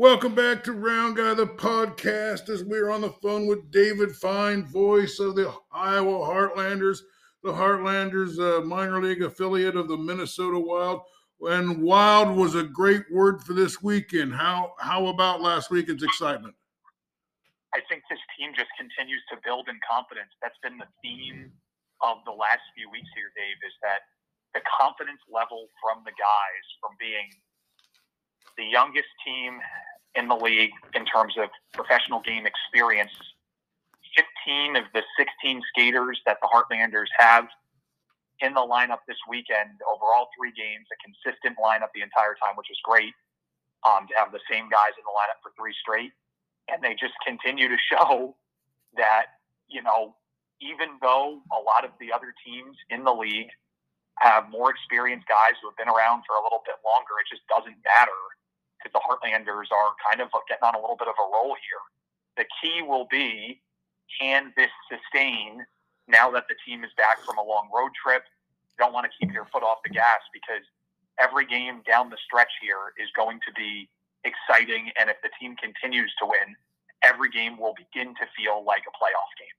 Welcome back to Round Guy, the podcast, as we're on the phone with David Fine, voice of the Iowa Heartlanders, the Heartlanders uh, minor league affiliate of the Minnesota Wild. And wild was a great word for this weekend. How how about last weekend's excitement? I think this team just continues to build in confidence. That's been the theme of the last few weeks here, Dave, is that the confidence level from the guys from being the youngest team in the league in terms of professional game experience. 15 of the 16 skaters that the Heartlanders have in the lineup this weekend over all three games, a consistent lineup the entire time, which is great um, to have the same guys in the lineup for three straight. And they just continue to show that, you know, even though a lot of the other teams in the league have more experienced guys who have been around for a little bit longer, it just doesn't matter because the Heartlanders are kind of getting on a little bit of a roll here. The key will be can this sustain now that the team is back from a long road trip? You don't want to keep your foot off the gas because every game down the stretch here is going to be exciting. And if the team continues to win, every game will begin to feel like a playoff game.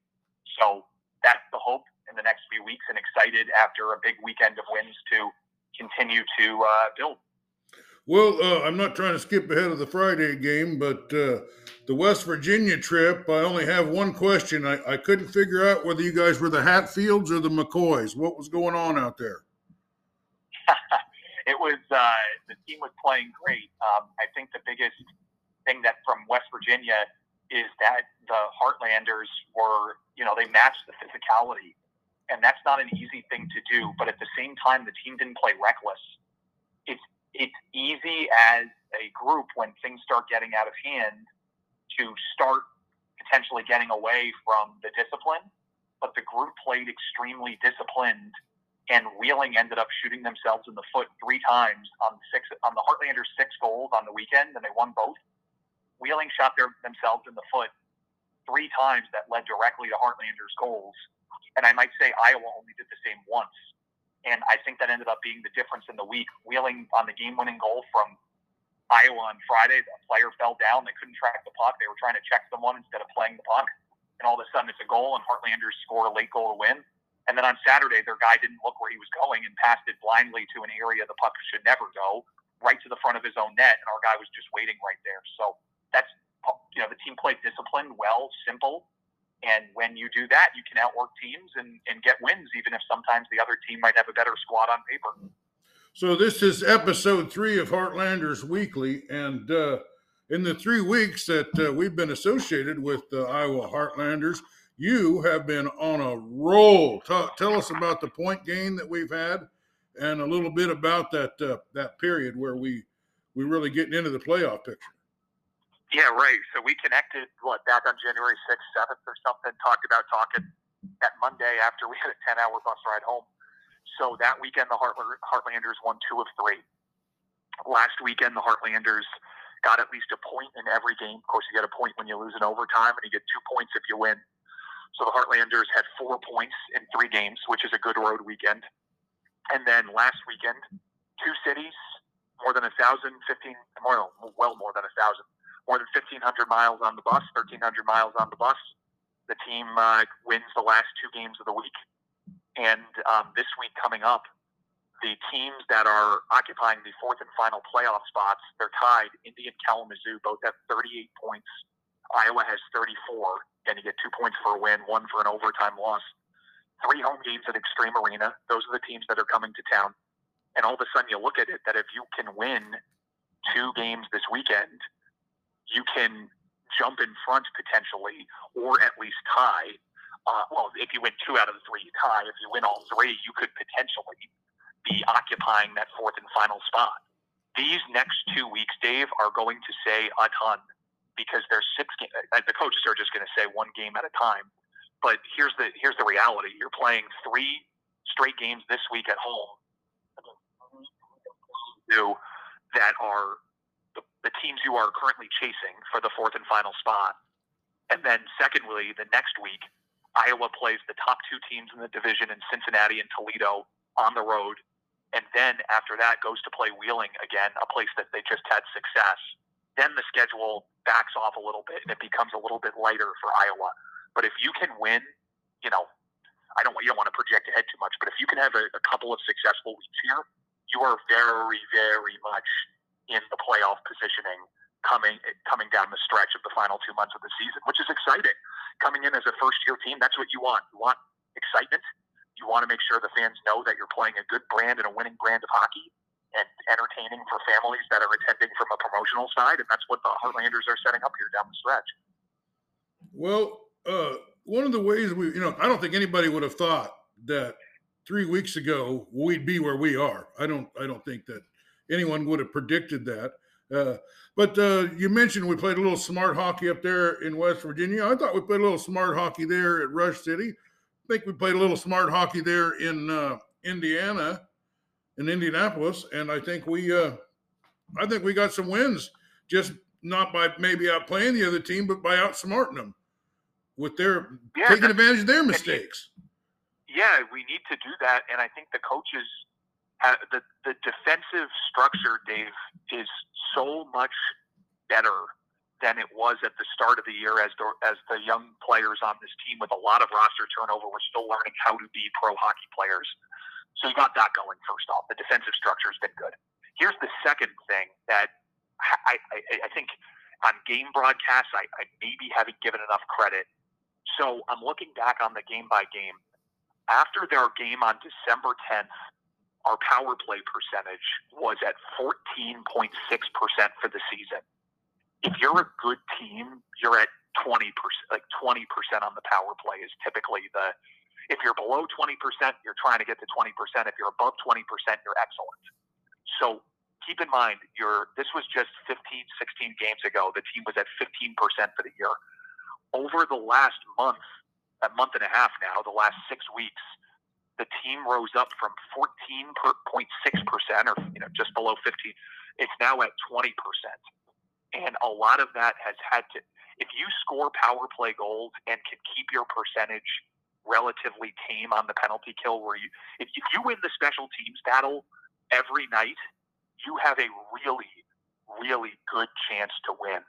So that's the hope in the next few weeks and excited after a big weekend of wins to continue to uh, build. Well, uh, I'm not trying to skip ahead of the Friday game, but uh, the West Virginia trip, I only have one question. I, I couldn't figure out whether you guys were the Hatfields or the McCoys. What was going on out there? it was, uh, the team was playing great. Um, I think the biggest thing that from West Virginia is that the Heartlanders were, you know, they matched the physicality. And that's not an easy thing to do. But at the same time, the team didn't play reckless. It's easy as a group when things start getting out of hand to start potentially getting away from the discipline. But the group played extremely disciplined, and Wheeling ended up shooting themselves in the foot three times on six on the Heartlanders' six goals on the weekend, and they won both. Wheeling shot their, themselves in the foot three times that led directly to Heartlanders' goals, and I might say Iowa only did the same once. And I think that ended up being the difference in the week. Wheeling on the game winning goal from Iowa on Friday, the player fell down. They couldn't track the puck. They were trying to check someone instead of playing the puck. And all of a sudden it's a goal, and Heartlanders score a late goal to win. And then on Saturday, their guy didn't look where he was going and passed it blindly to an area the puck should never go, right to the front of his own net. And our guy was just waiting right there. So that's, you know, the team played disciplined, well, simple, and when you do that, you can outwork teams and, and get wins, even if sometimes the other team might have a better squad on paper. So this is episode three of Heartlanders Weekly, and uh, in the three weeks that uh, we've been associated with the Iowa Heartlanders, you have been on a roll. T- tell us about the point gain that we've had, and a little bit about that uh, that period where we we really getting into the playoff picture. Yeah, right. So we connected what back on January sixth, seventh, or something. Talked about talking that Monday after we had a ten-hour bus ride home. So that weekend, the Heartlanders won two of three. Last weekend, the Heartlanders got at least a point in every game. Of course, you get a point when you lose in overtime, and you get two points if you win. So the Heartlanders had four points in three games, which is a good road weekend. And then last weekend, two cities, more than a thousand, fifteen, more, well more than a thousand more than 1,500 miles on the bus, 1,300 miles on the bus. The team uh, wins the last two games of the week. And um, this week coming up, the teams that are occupying the fourth and final playoff spots, they're tied. Indy and Kalamazoo both have 38 points. Iowa has 34. And you get two points for a win, one for an overtime loss. Three home games at Xtream Arena. Those are the teams that are coming to town. And all of a sudden, you look at it that if you can win two games this weekend, you can jump in front potentially, or at least tie. Uh, well, if you win two out of the three, you tie. If you win all three, you could potentially be occupying that fourth and final spot. These next two weeks, Dave, are going to say a ton because there's six games. Uh, the coaches are just going to say one game at a time. But here's the here's the reality: you're playing three straight games this week at home. That are the teams you are currently chasing for the fourth and final spot. And then, secondly, the next week, Iowa plays the top two teams in the division in Cincinnati and Toledo on the road. And then after that, goes to play Wheeling again, a place that they just had success. then the schedule backs off a little bit and it becomes a little bit lighter for Iowa. But if you can win, you know, I don't you don't want to project ahead too much, but if you can have a, a couple of successful weeks here, you are very, very much in the playoff positioning coming coming down the stretch of the final two months of the season, which is exciting. Coming in as a first year team, that's what you want. You want excitement. You want to make sure the fans know that you're playing a good brand and a winning brand of hockey and entertaining for families that are attending from a promotional side, and that's what the Heartlanders are setting up here down the stretch. Well, uh, one of the ways we, you know, I don't think anybody would have thought that three weeks ago we'd be where we are. I don't, I don't think that anyone would have predicted that. Uh, but uh, you mentioned we played a little smart hockey up there in West Virginia. I thought we played a little smart hockey there at Rush City. I think we played a little smart hockey there in uh, Indiana, in Indianapolis, and I think we, uh, I think we got some wins. Just not by maybe outplaying the other team, but by outsmarting them with their yeah, taking advantage of their mistakes. Yeah, we need to do that, and I think the coaches the the defensive structure, Dave, is so much better than it was at the start of the year as the, as the young players on this team with a lot of roster turnover were still learning how to be pro hockey players. So you got that going first off. The defensive structure has been good. Here's the second thing that I, I, I think on game broadcasts I, I maybe haven't given enough credit. So I'm looking back on the game by game. After their game on December 10th, our power play percentage was at 14.6% for the season. If you're a good team, you're at 20%, like 20% on the power play is typically the, if you're below 20%, you're trying to get to 20%. If you're above 20%, you're excellent. So keep in mind, you're, this was just 15, 16 games ago. The team was at 15% for the year. Over the last month, a month and a half now, the last six weeks, the team rose up from 14.6% or you know just below 15 it's now at 20% and a lot of that has had to if you score power play goals and can keep your percentage relatively tame on the penalty kill where you if, if you win the special teams battle every night you have a really really good chance to win.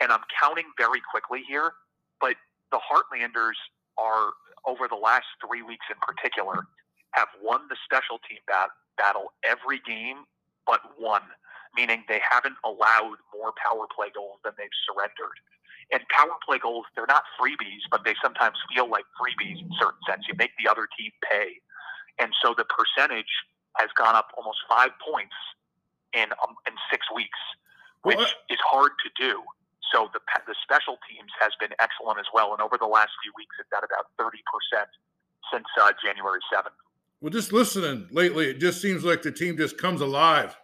And i'm counting very quickly here but the heartlanders are over the last three weeks in particular have won the special team bat- battle every game but one, meaning they haven't allowed more power play goals than they've surrendered. And power play goals, they're not freebies, but they sometimes feel like freebies in certain sense. You make the other team pay. And so the percentage has gone up almost five points in um, in six weeks, which well, is hard to do. So the the special teams has been excellent as well, and over the last few weeks, it's at about thirty percent since uh, January seventh. Well, just listening lately, it just seems like the team just comes alive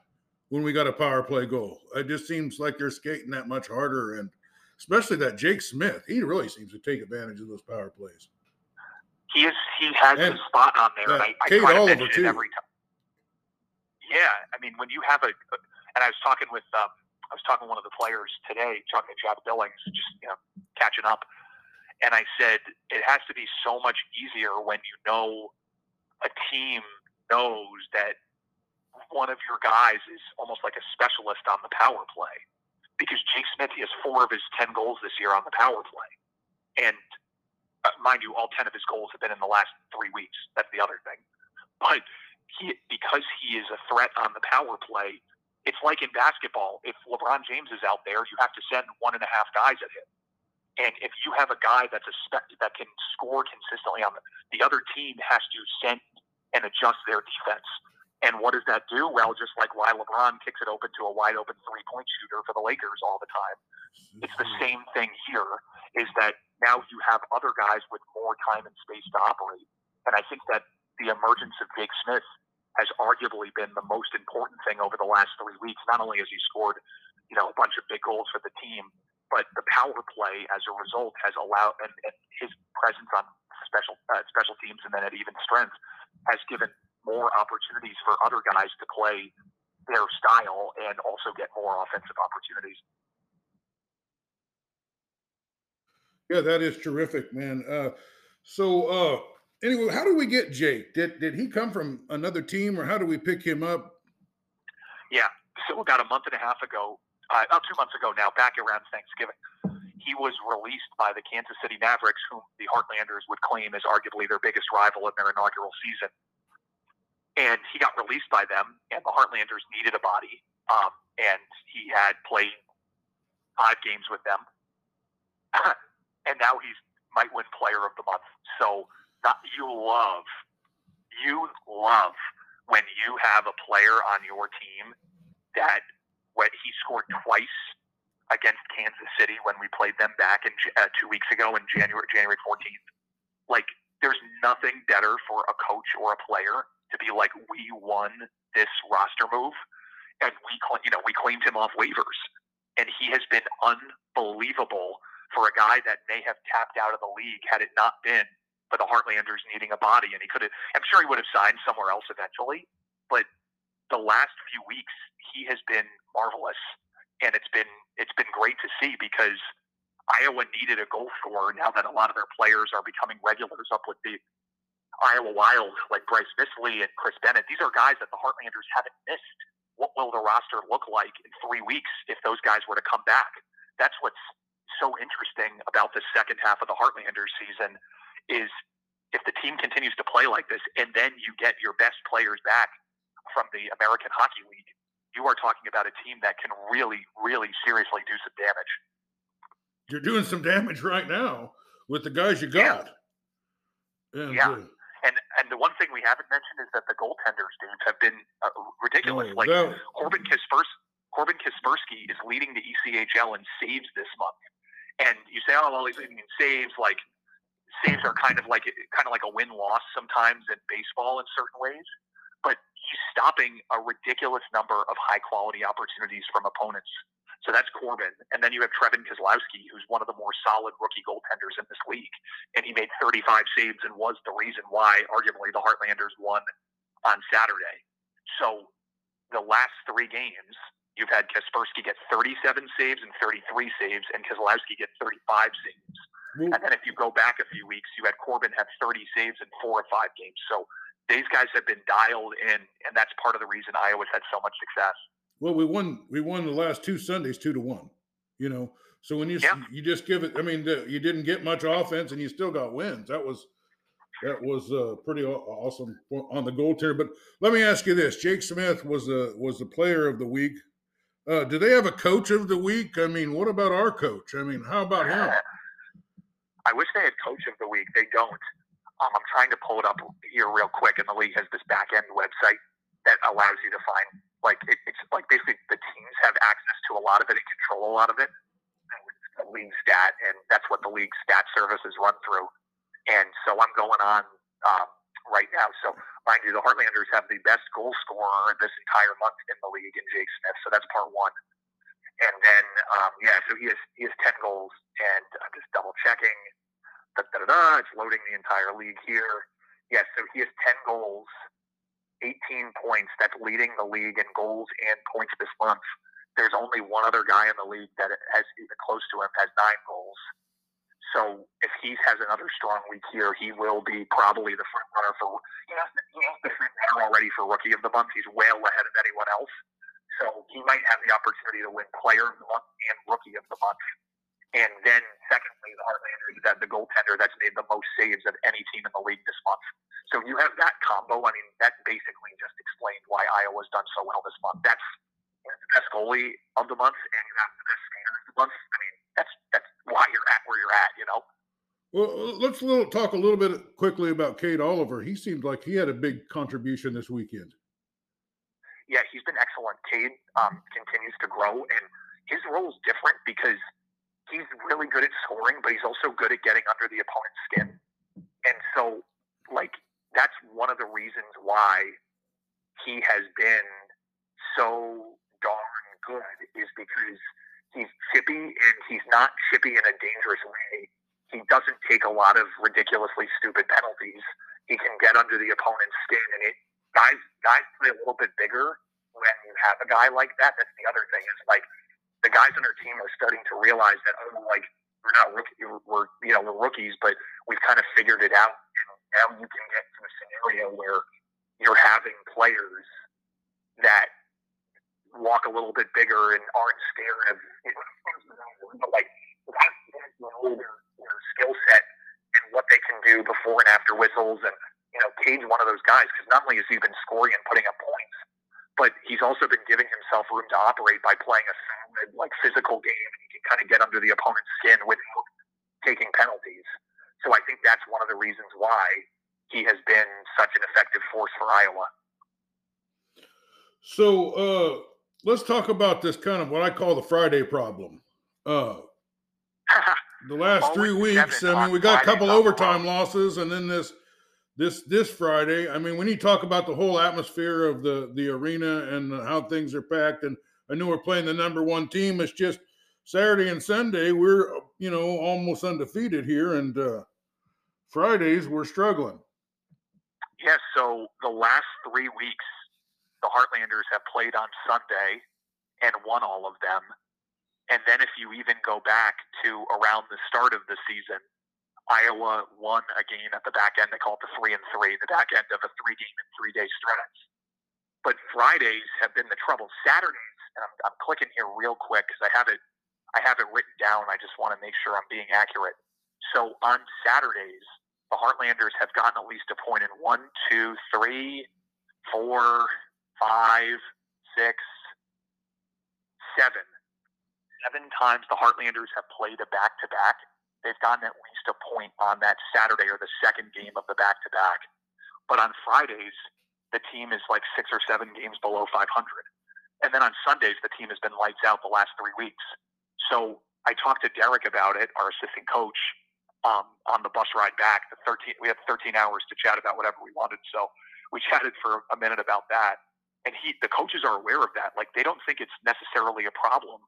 when we got a power play goal. It just seems like they're skating that much harder, and especially that Jake Smith, he really seems to take advantage of those power plays. He is. He has and, a spot on there, and I, I try to mention too. it every time. Yeah, I mean, when you have a, and I was talking with, um, I was talking to one of the players today, talking to Jack Billings, just you know, catching up, and I said it has to be so much easier when you know a team knows that one of your guys is almost like a specialist on the power play. Because Jake Smith, has four of his 10 goals this year on the power play. And uh, mind you, all 10 of his goals have been in the last three weeks. That's the other thing. But he, because he is a threat on the power play, it's like in basketball. If LeBron James is out there, you have to send one and a half guys at him. And if you have a guy that's a spec- that can score consistently on the, the other team has to send and adjust their defense. And what does that do? Well, just like why LeBron kicks it open to a wide open three point shooter for the Lakers all the time. It's the mm-hmm. same thing here is that now you have other guys with more time and space to operate. And I think that the emergence of Jake Smith has arguably been the most important thing over the last three weeks. Not only has he scored, you know, a bunch of big goals for the team, but the power play as a result has allowed and, and his presence on special uh, special teams and then at even strength has given more opportunities for other guys to play their style and also get more offensive opportunities. Yeah, that is terrific, man. Uh, so uh, anyway, how do we get Jake? Did did he come from another team, or how do we pick him up? Yeah, so about a month and a half ago, uh, oh, two months ago now, back around Thanksgiving. He was released by the Kansas City Mavericks, whom the Heartlanders would claim as arguably their biggest rival in their inaugural season. And he got released by them, and the Heartlanders needed a body. Um, and he had played five games with them. and now he's might win Player of the Month. So that, you love, you love when you have a player on your team that when he scored twice against Kansas City when we played them back in uh, two weeks ago in January January 14th. Like, there's nothing better for a coach or a player to be like, we won this roster move, and we you know we claimed him off waivers, and he has been unbelievable for a guy that may have tapped out of the league had it not been for the Heartlanders needing a body, and he could have. I'm sure he would have signed somewhere else eventually, but the last few weeks he has been marvelous, and it's been it's been great to see because Iowa needed a goal scorer now that a lot of their players are becoming regulars up with the Iowa Wild, like Bryce Misley and Kris Bennett. These are guys that the Heartlanders haven't missed. What will the roster look like in three weeks if those guys were to come back? That's what's so interesting about the second half of the Heartlanders season is if the team continues to play like this and then you get your best players back from the American Hockey League, you are talking about a team that can really, really seriously do some damage. You're doing some damage right now with the guys you got. Yeah. And, yeah. Uh, and and the one thing we haven't mentioned is that the goaltenders, dudes, have been uh, ridiculous. Oh, like that, Corbin Kaczperski, Corbin Kaczperski is leading the ECHL in saves this month. And you say, oh well, he's leading in saves. Like saves are kind of like kind of like a win loss sometimes in baseball in certain ways but he's stopping a ridiculous number of high quality opportunities from opponents. So that's Corbin. And then you have Trevin Kozlowski, who's one of the more solid rookie goaltenders in this league. And he made 35 saves and was the reason why, arguably, the Heartlanders won on Saturday. So the last three games, you've had Kaczperski get 37 saves and 33 saves, and Kozlowski get 35 saves. And then if you go back a few weeks, you had Corbin have 30 saves in four or five games. So these guys have been dialed in, and that's part of the reason Iowa's had so much success. Well, we won. We won the last two Sundays two to one. You know, so when you yeah. you just give it, I mean, the, you didn't get much offense, and you still got wins. That was that was uh, pretty awesome on the goaltender. But let me ask you this: Jake Smith was the was the player of the week. Uh, do they have a coach of the week? I mean, what about our coach? I mean, how about him? I wish they had coach of the week. They don't. Um, I'm trying to pull it up here real quick, and the league has this back end website that allows you to find like it, it's like basically the teams have access to a lot of it and control a lot of it. The league stat, and that's what the league stat services run through. And so I'm going on um, right now. So mind you, the Heartlanders have the best goal scorer this entire month in the league in Jake Smith. So that's part one. And then um, yeah, so he has he has ten goals, and I'm just double checking da. It's loading the entire league here. Yes, so he has 10 goals, 18 points. That's leading the league in goals and points this month. There's only one other guy in the league that has even close to him has nine goals. So if he has another strong week here, he will be probably the front runner for you know, the front runner already for rookie of the month. He's well ahead of anyone else. So he might have the opportunity to win player of the month and rookie of the month and then, Have the goaltender that's made the most saves of any team in the league this month. So you have that combo. I mean, that basically just explained why Iowa's done so well this month. That's the best goalie of the month, and you have the best skater of the month. I mean, that's that's why you're at where you're at. You know. Well, let's little, talk a little bit quickly about Cade Oliver. He seemed like he had a big contribution this weekend. Yeah, he's been excellent. Cade um, continues to grow, and his role is different because he's really good at scoring, but he's also good at getting under the opponent's skin. And so, like, that's one of the reasons why he has been so darn good is because he's chippy and he's not chippy in a dangerous way. He doesn't take a lot of ridiculously stupid penalties. He can get under the opponent's skin, and it guys guys play a little bit bigger when you have a guy like that. That's the other thing is like the guys on our team are starting to realize that oh, like we're not we're you know we're rookies, but we've kind of figured it out. And now you can get to a scenario where you're having players that walk a little bit bigger and aren't scared of like their, skill set and what they can do before and after whistles and you know Cade's one of those guys because not only has he been scoring and putting up points but he's also been giving himself room to operate by playing a solid like physical game and he can kind of get under the opponent's skin without taking penalties so I think that's one of the reasons why he has been such an effective force for Iowa. So uh, let's talk about this kind of what I call the Friday problem. Uh, the last three weeks, I mean, we got a couple overtime losses, and then this this this Friday. I mean, when you talk about the whole atmosphere of the the arena and how things are packed, and I know we're playing the number one team. It's just Saturday and Sunday we're you know almost undefeated here, and uh, Fridays we're struggling. Yes. Yeah, so the last three weeks the Heartlanders have played on Sunday and won all of them. And then if you even go back to around the start of the season, Iowa won a game at the back end. They call it the three and three, the back end of a three game and three day stretch. But Fridays have been the trouble. Saturdays, and I'm, I'm clicking here real quick because I have it, I have it written down. I just want to make sure I'm being accurate. So on Saturdays, the Heartlanders have gotten at least a point in one, two, three, four, five, six, seven. Seven times the Heartlanders have played a back to back. They've gotten at least a point on that Saturday or the second game of the back to back. But on Fridays, the team is like six or seven games below 500. And then on Sundays, the team has been lights out the last three weeks. So I talked to Derek about it, our assistant coach, um, on the bus ride back. The 13, we had 13 hours to chat about whatever we wanted. So we chatted for a minute about that and he the coaches are aware of that like they don't think it's necessarily a problem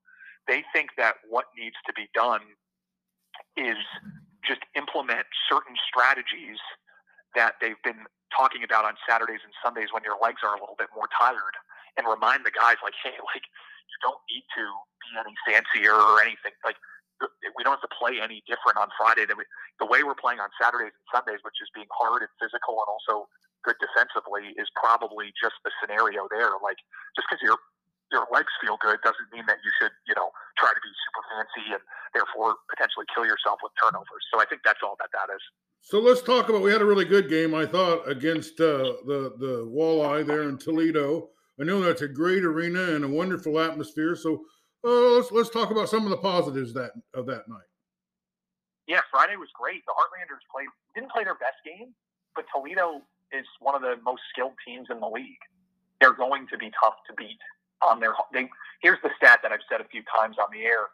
they think that what needs to be done is just implement certain strategies that they've been talking about on Saturdays and Sundays when your legs are a little bit more tired and remind the guys like hey like you don't need to be any fancier or anything like we don't have to play any different on Friday than we, the way we're playing on Saturdays and Sundays, which is being hard and physical and also good defensively is probably just the scenario there. Like just because your your legs feel good doesn't mean that you should you know try to be super fancy and therefore potentially kill yourself with turnovers. So I think that's all that that is. So let's talk about. We had a really good game, I thought, against uh, the the Walleye there in Toledo. I know that's a great arena and a wonderful atmosphere. So uh, let's let's talk about some of the positives that of that night. Yeah, Friday was great. The Heartlanders played didn't play their best game, but Toledo is one of the most skilled teams in the league. They're going to be tough to beat on their. They, here's the stat that I've said a few times on the air.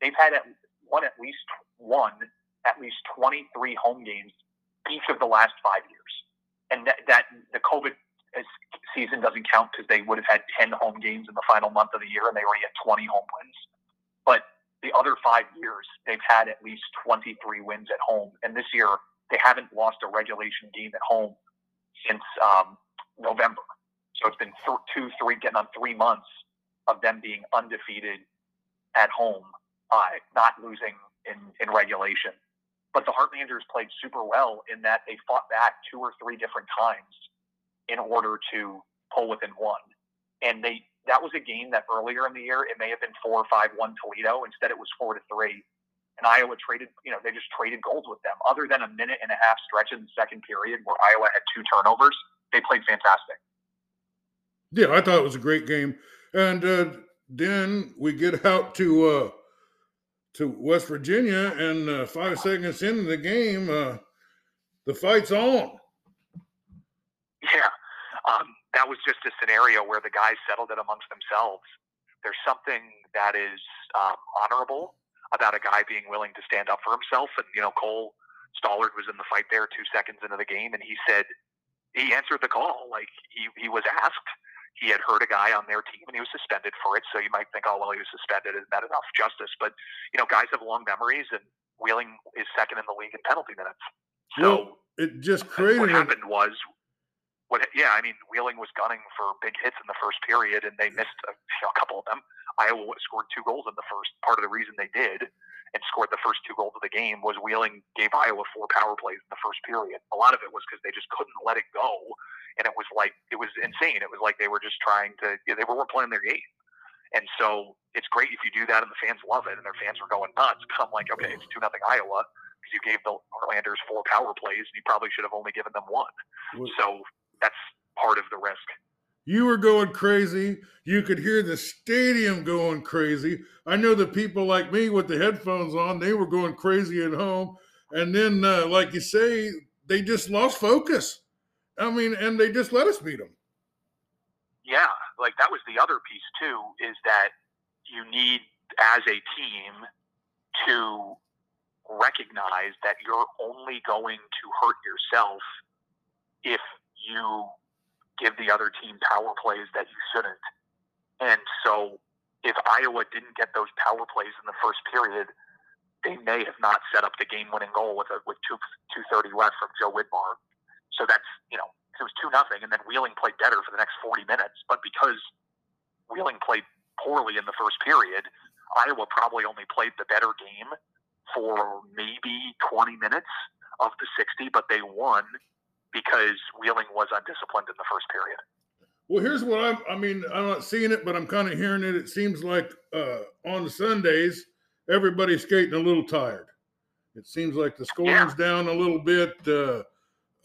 They've had at, won at least one, at least 23 home games each of the last five years, and that, that the COVID season doesn't count because they would have had 10 home games in the final month of the year, and they already had 20 home wins. But the other five years, they've had at least 23 wins at home, and this year they haven't lost a regulation game at home since um, November. So it's been th- two, three, getting on three months of them being undefeated at home, uh, not losing in, in regulation. But the Heartlanders played super well in that they fought back two or three different times in order to pull within one. And they that was a game that earlier in the year it may have been four or five one Toledo. Instead, it was four to three. And Iowa traded, you know, they just traded goals with them. Other than a minute and a half stretch in the second period where Iowa had two turnovers, they played fantastic. Yeah, I thought it was a great game. And uh, then we get out to uh, to West Virginia, and uh, five seconds into the game, uh, the fight's on. Yeah, um, that was just a scenario where the guys settled it amongst themselves. There's something that is um, honorable about a guy being willing to stand up for himself. And, you know, Cole Stollard was in the fight there two seconds into the game, and he said he answered the call. Like, he, he was asked. He had hurt a guy on their team, and he was suspended for it. So you might think, oh, well, he was suspended. Isn't that enough justice? But, you know, guys have long memories, and Wheeling is second in the league in penalty minutes. So well, it just created. What happened was what yeah, I mean Wheeling was gunning for big hits in the first period, and they missed a, you know, a couple of them. Iowa scored two goals in the first. Part of the reason they did and scored the first two goals of the game was Wheeling gave Iowa four power plays in the first period. A lot of it was because they just couldn't let it go, and it was like it was insane. It was like they were just trying to they weren't playing their game. And so it's great if you do that and the fans love it and their fans are going nuts. But I'm like, okay, it's two nothing Iowa because you gave the Heartlanders four power plays and you probably should have only given them one. Well- So that's part of the risk. You were going crazy. You could hear the stadium going crazy. I know the people like me with the headphones on, they were going crazy at home. And then, uh, like you say, they just lost focus. I mean, and they just let us beat them. Yeah, like that was the other piece too, is that you need as a team to recognize that you're only going to hurt yourself if you give the other team power plays that you shouldn't. And so if Iowa didn't get those power plays in the first period, they may have not set up the game winning goal with a, with two two thirty left from Joe Widmar. So that's you know it was two nothing, and then Wheeling played better for the next forty minutes. But because Wheeling played poorly in the first period, Iowa probably only played the better game for maybe twenty minutes of the sixty, but they won because Wheeling was undisciplined in the first period. Well, here's what I'm, I mean, I'm not seeing it, but I'm kind of hearing it. It seems like uh, on Sundays, everybody's skating a little tired. It seems like the scoring's down a little bit. Uh,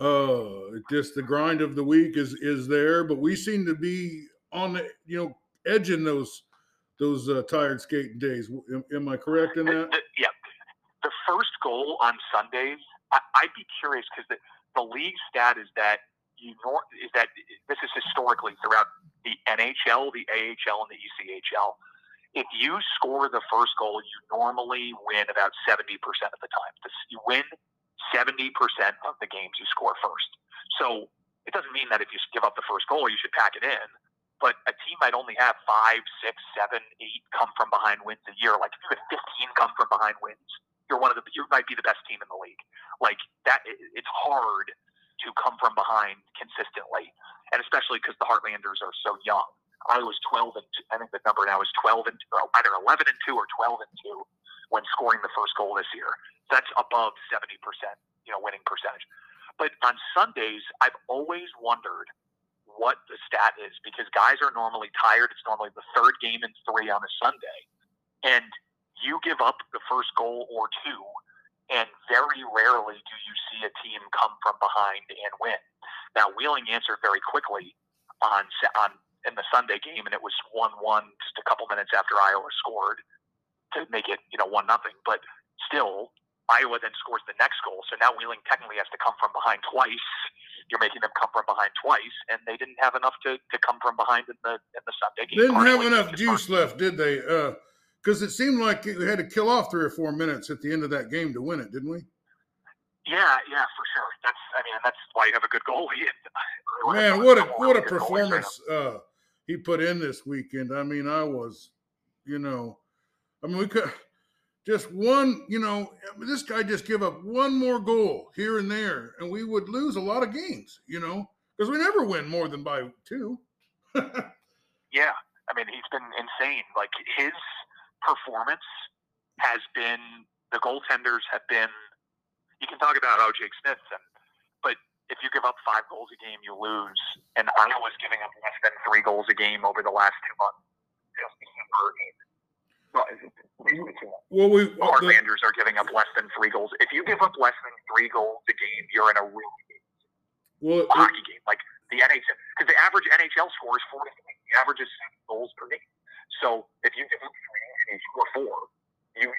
uh, just the grind of the week is is there, but we seem to be on the you know edging those those uh, tired skating days. Am, am I correct in that? the- yeah, the first goal on Sundays, I, I'd be curious because the, the league stat is that you nor, is that this is historically throughout the NHL, the AHL, and the ECHL. If you score the first goal, you normally win about seventy percent of the time. You win seventy percent of the games you score first. So it doesn't mean that if you give up the first goal, you should pack it in. But a team might only have five, six, seven, eight come from behind wins a year. Like if you have fifteen come from behind wins, you're one of the you might be the best team in the league. Like that, it's hard to come from behind consistently, and especially because the Heartlanders are so young. I was 12 and two, I think the number now is 12 and either 11 and two or 12 and two when scoring the first goal this year. That's above 70 percent, you know, winning percentage. But on Sundays, I've always wondered what the stat is because guys are normally tired. It's normally the third game in three on a Sunday, and you give up the first goal or two, and very rarely do you see a team come from behind and win. Now, Wheeling answered very quickly on on in the Sunday game, and it was one-one just a couple minutes after Iowa scored to make it you know one nothing. But still, Iowa then scores the next goal, so now Wheeling technically has to come from behind twice. You're making them come from behind twice, and they didn't have enough to, to come from behind in the in the Sunday game. Didn't have enough juice left, did they? Because it seemed like we had to kill off three or four minutes at the end of that game to win it, didn't we? Yeah, yeah, for sure. That's I mean, that's why you have a good goalie. Man, what a what a Good goalies right performance uh, he put in this weekend. I mean, I was, you know, I mean, we could just one, you know, this guy just give up one more goal here and there, and we would lose a lot of games, you know, because we never win more than by two. Yeah, I mean, he's been insane. Like his performance has been. The goaltenders have been. You can talk about oh Jake Smith, and but if you give up five goals a game, you lose. And Iowa's giving up less than three goals a game over the last two months. December eighth. Well, it's well, we The the, are giving up less than three goals. If you give up less than three goals a game, you're in a really well, it- hockey game, like the NHL, because the average NHL score is four. The average is seven goals per game. So if you give up three and you score four, you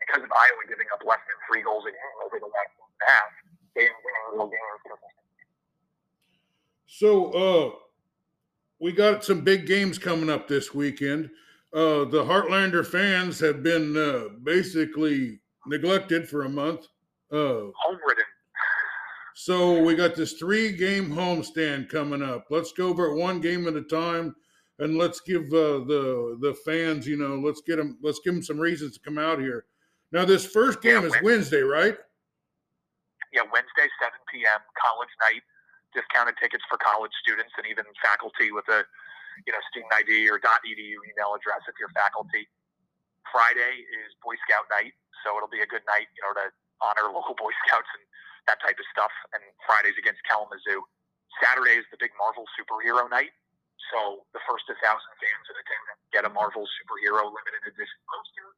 because of Iowa giving up less than three goals a game over the last month and a half, they are winning real games. So uh we got some big games coming up this weekend. Uh the Heartlander fans have been uh basically neglected for a month. Uh Home ridden. so we got this three game homestand coming up. Let's go over it one game at a time and let's give uh, the the fans, you know, let's get them let's give them some reasons to come out here. Now this first game is Yeah, Wednesday, right? Yeah, Wednesday, 7 p.m. college night. Discounted tickets for college students and even faculty with a, you know, student ID or .edu email address if you're faculty. Friday is Boy Scout night, so it'll be a good night, you know, to honor local Boy Scouts and that type of stuff. And Friday's against Kalamazoo. Saturday is the big Marvel superhero night. So the first 1,000 fans in attendance get a Marvel superhero limited edition poster.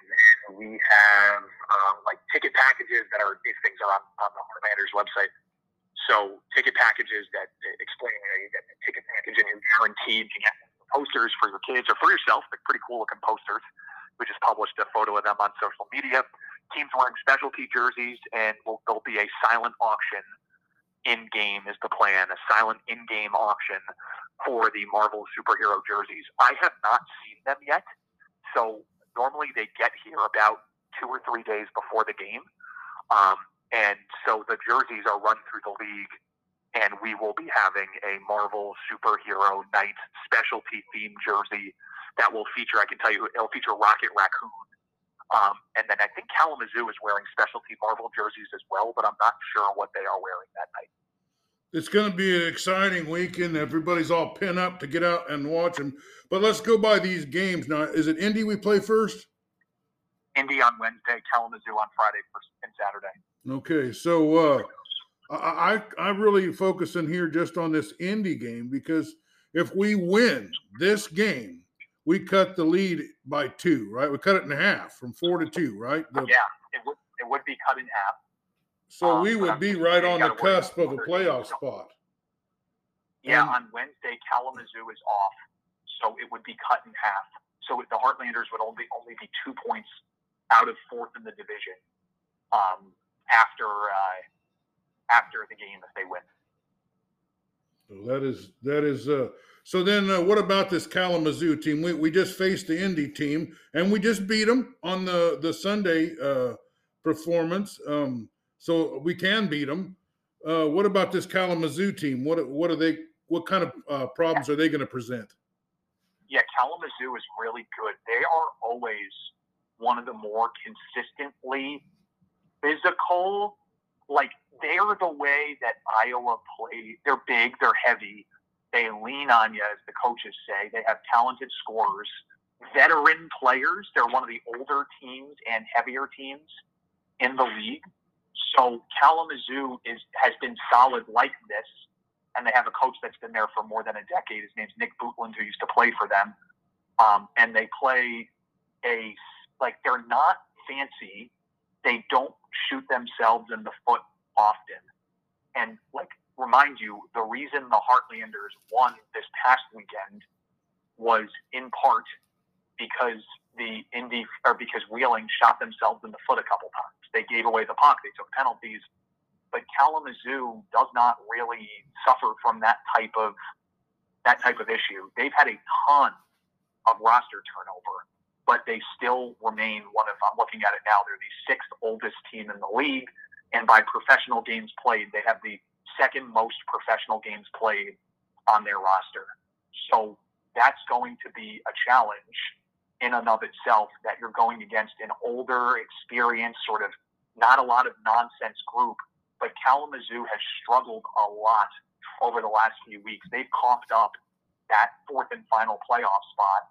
And then we have um, like ticket packages that are, these things are on, on the Heartlanders website. So ticket packages that explain you, know, you get a package and you're guaranteed to get posters for your kids or for yourself. They're pretty cool looking posters. We just published a photo of them on social media. Teams wearing specialty jerseys, and will there'll be a silent auction in game is the plan, a silent in game auction for the Marvel superhero jerseys. I have not seen them yet, so normally they get here about two or three days before the game, um, and so the jerseys are run through the league. And we will be having a Marvel superhero night specialty theme jersey that will feature. I can tell you, it'll feature Rocket Raccoon, um, and then I think Kalamazoo is wearing specialty Marvel jerseys as well, but I'm not sure what they are wearing that night. It's going to be an exciting weekend. Everybody's all pin up to get out and watch them. But let's go by these games now. Is it Indy we play first? Indy on Wednesday, Kalamazoo on Friday, and Saturday. Okay, so uh, I I really focus in here just on this Indy game because if we win this game, we cut the lead by two, right? We cut it in half from four to two, right? The, yeah, it would it would be cut in half. So um, we would be right on the cusp of a playoff spot. Yeah, on Wednesday Kalamazoo is off, so it would be cut in half. So the Heartlanders would only only be two points out of fourth in the division um, after uh, after the game if they win. So that is that is uh, so then, uh, what about this Kalamazoo team? We, we just faced the Indy team, and we just beat them on the the Sunday uh, performance. Um, so we can beat them. Uh, what about this Kalamazoo team? What what are they? What kind of uh, problems are they going to present? Yeah, Kalamazoo is really good. They are always one of the more consistently physical. Like they're the way that Iowa plays. They're big. They're heavy they lean on you, as the coaches say. They have talented scorers, veteran players. They're one of the older teams and heavier teams in the league. So Kalamazoo is has been solid like this, and they have a coach that's been there for more than a decade. His name's Nick Bootland, who used to play for them. Um, and they play a like they're not fancy. They don't shoot themselves in the foot often, and like remind you, the reason the Heartlanders won this past weekend was in part because the Indy or because Wheeling shot themselves in the foot a couple times. They gave away the puck, they took penalties, but Kalamazoo does not really suffer from that type of that type of issue. They've had a ton of roster turnover, but they still remain one of I'm looking at it now, they're the sixth oldest team in the league. And by professional games played, they have the second most professional games played on their roster. So that's going to be a challenge in and of itself that you're going against an older, experienced, sort of not a lot of nonsense group. But Kalamazoo has struggled a lot over the last few weeks. They've coughed up that fourth and final playoff spot.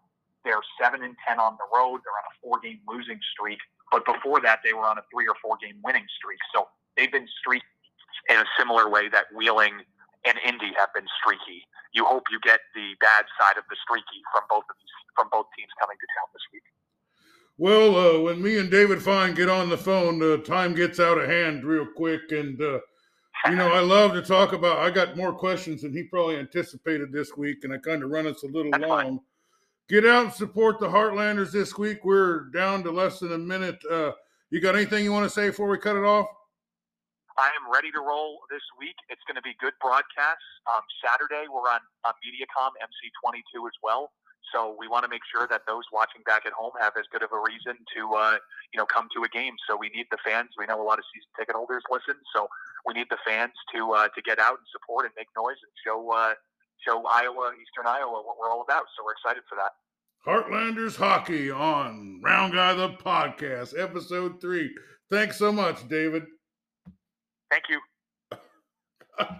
They're seven and ten on the road. They're on a four-game losing streak. But before that, they were on a three or four-game winning streak. So they've been streaking in a similar way that Wheeling and Indy have been streaky. You hope you get the bad side of the streaky from both of these from both teams coming to town this week. Well, uh, when me and David Fine get on the phone, uh, time gets out of hand real quick, and uh, you know I love to talk about. I got more questions than he probably anticipated this week, and I kind of run us a little That's long. Fine. Get out and support the Heartlanders this week. We're down to less than a minute. Uh, you got anything you want to say before we cut it off? I am ready to roll this week. It's going to be good broadcasts. Um, Saturday, we're on, on MediaCom MC22 as well. So we want to make sure that those watching back at home have as good of a reason to, uh, you know, come to a game. So we need the fans. We know a lot of season ticket holders listen, so we need the fans to uh, to get out and support and make noise and show uh, show Iowa, Eastern Iowa, what we're all about. So we're excited for that. Heartlanders hockey on Round Guy the podcast, episode three. Thanks so much, David. Thank you.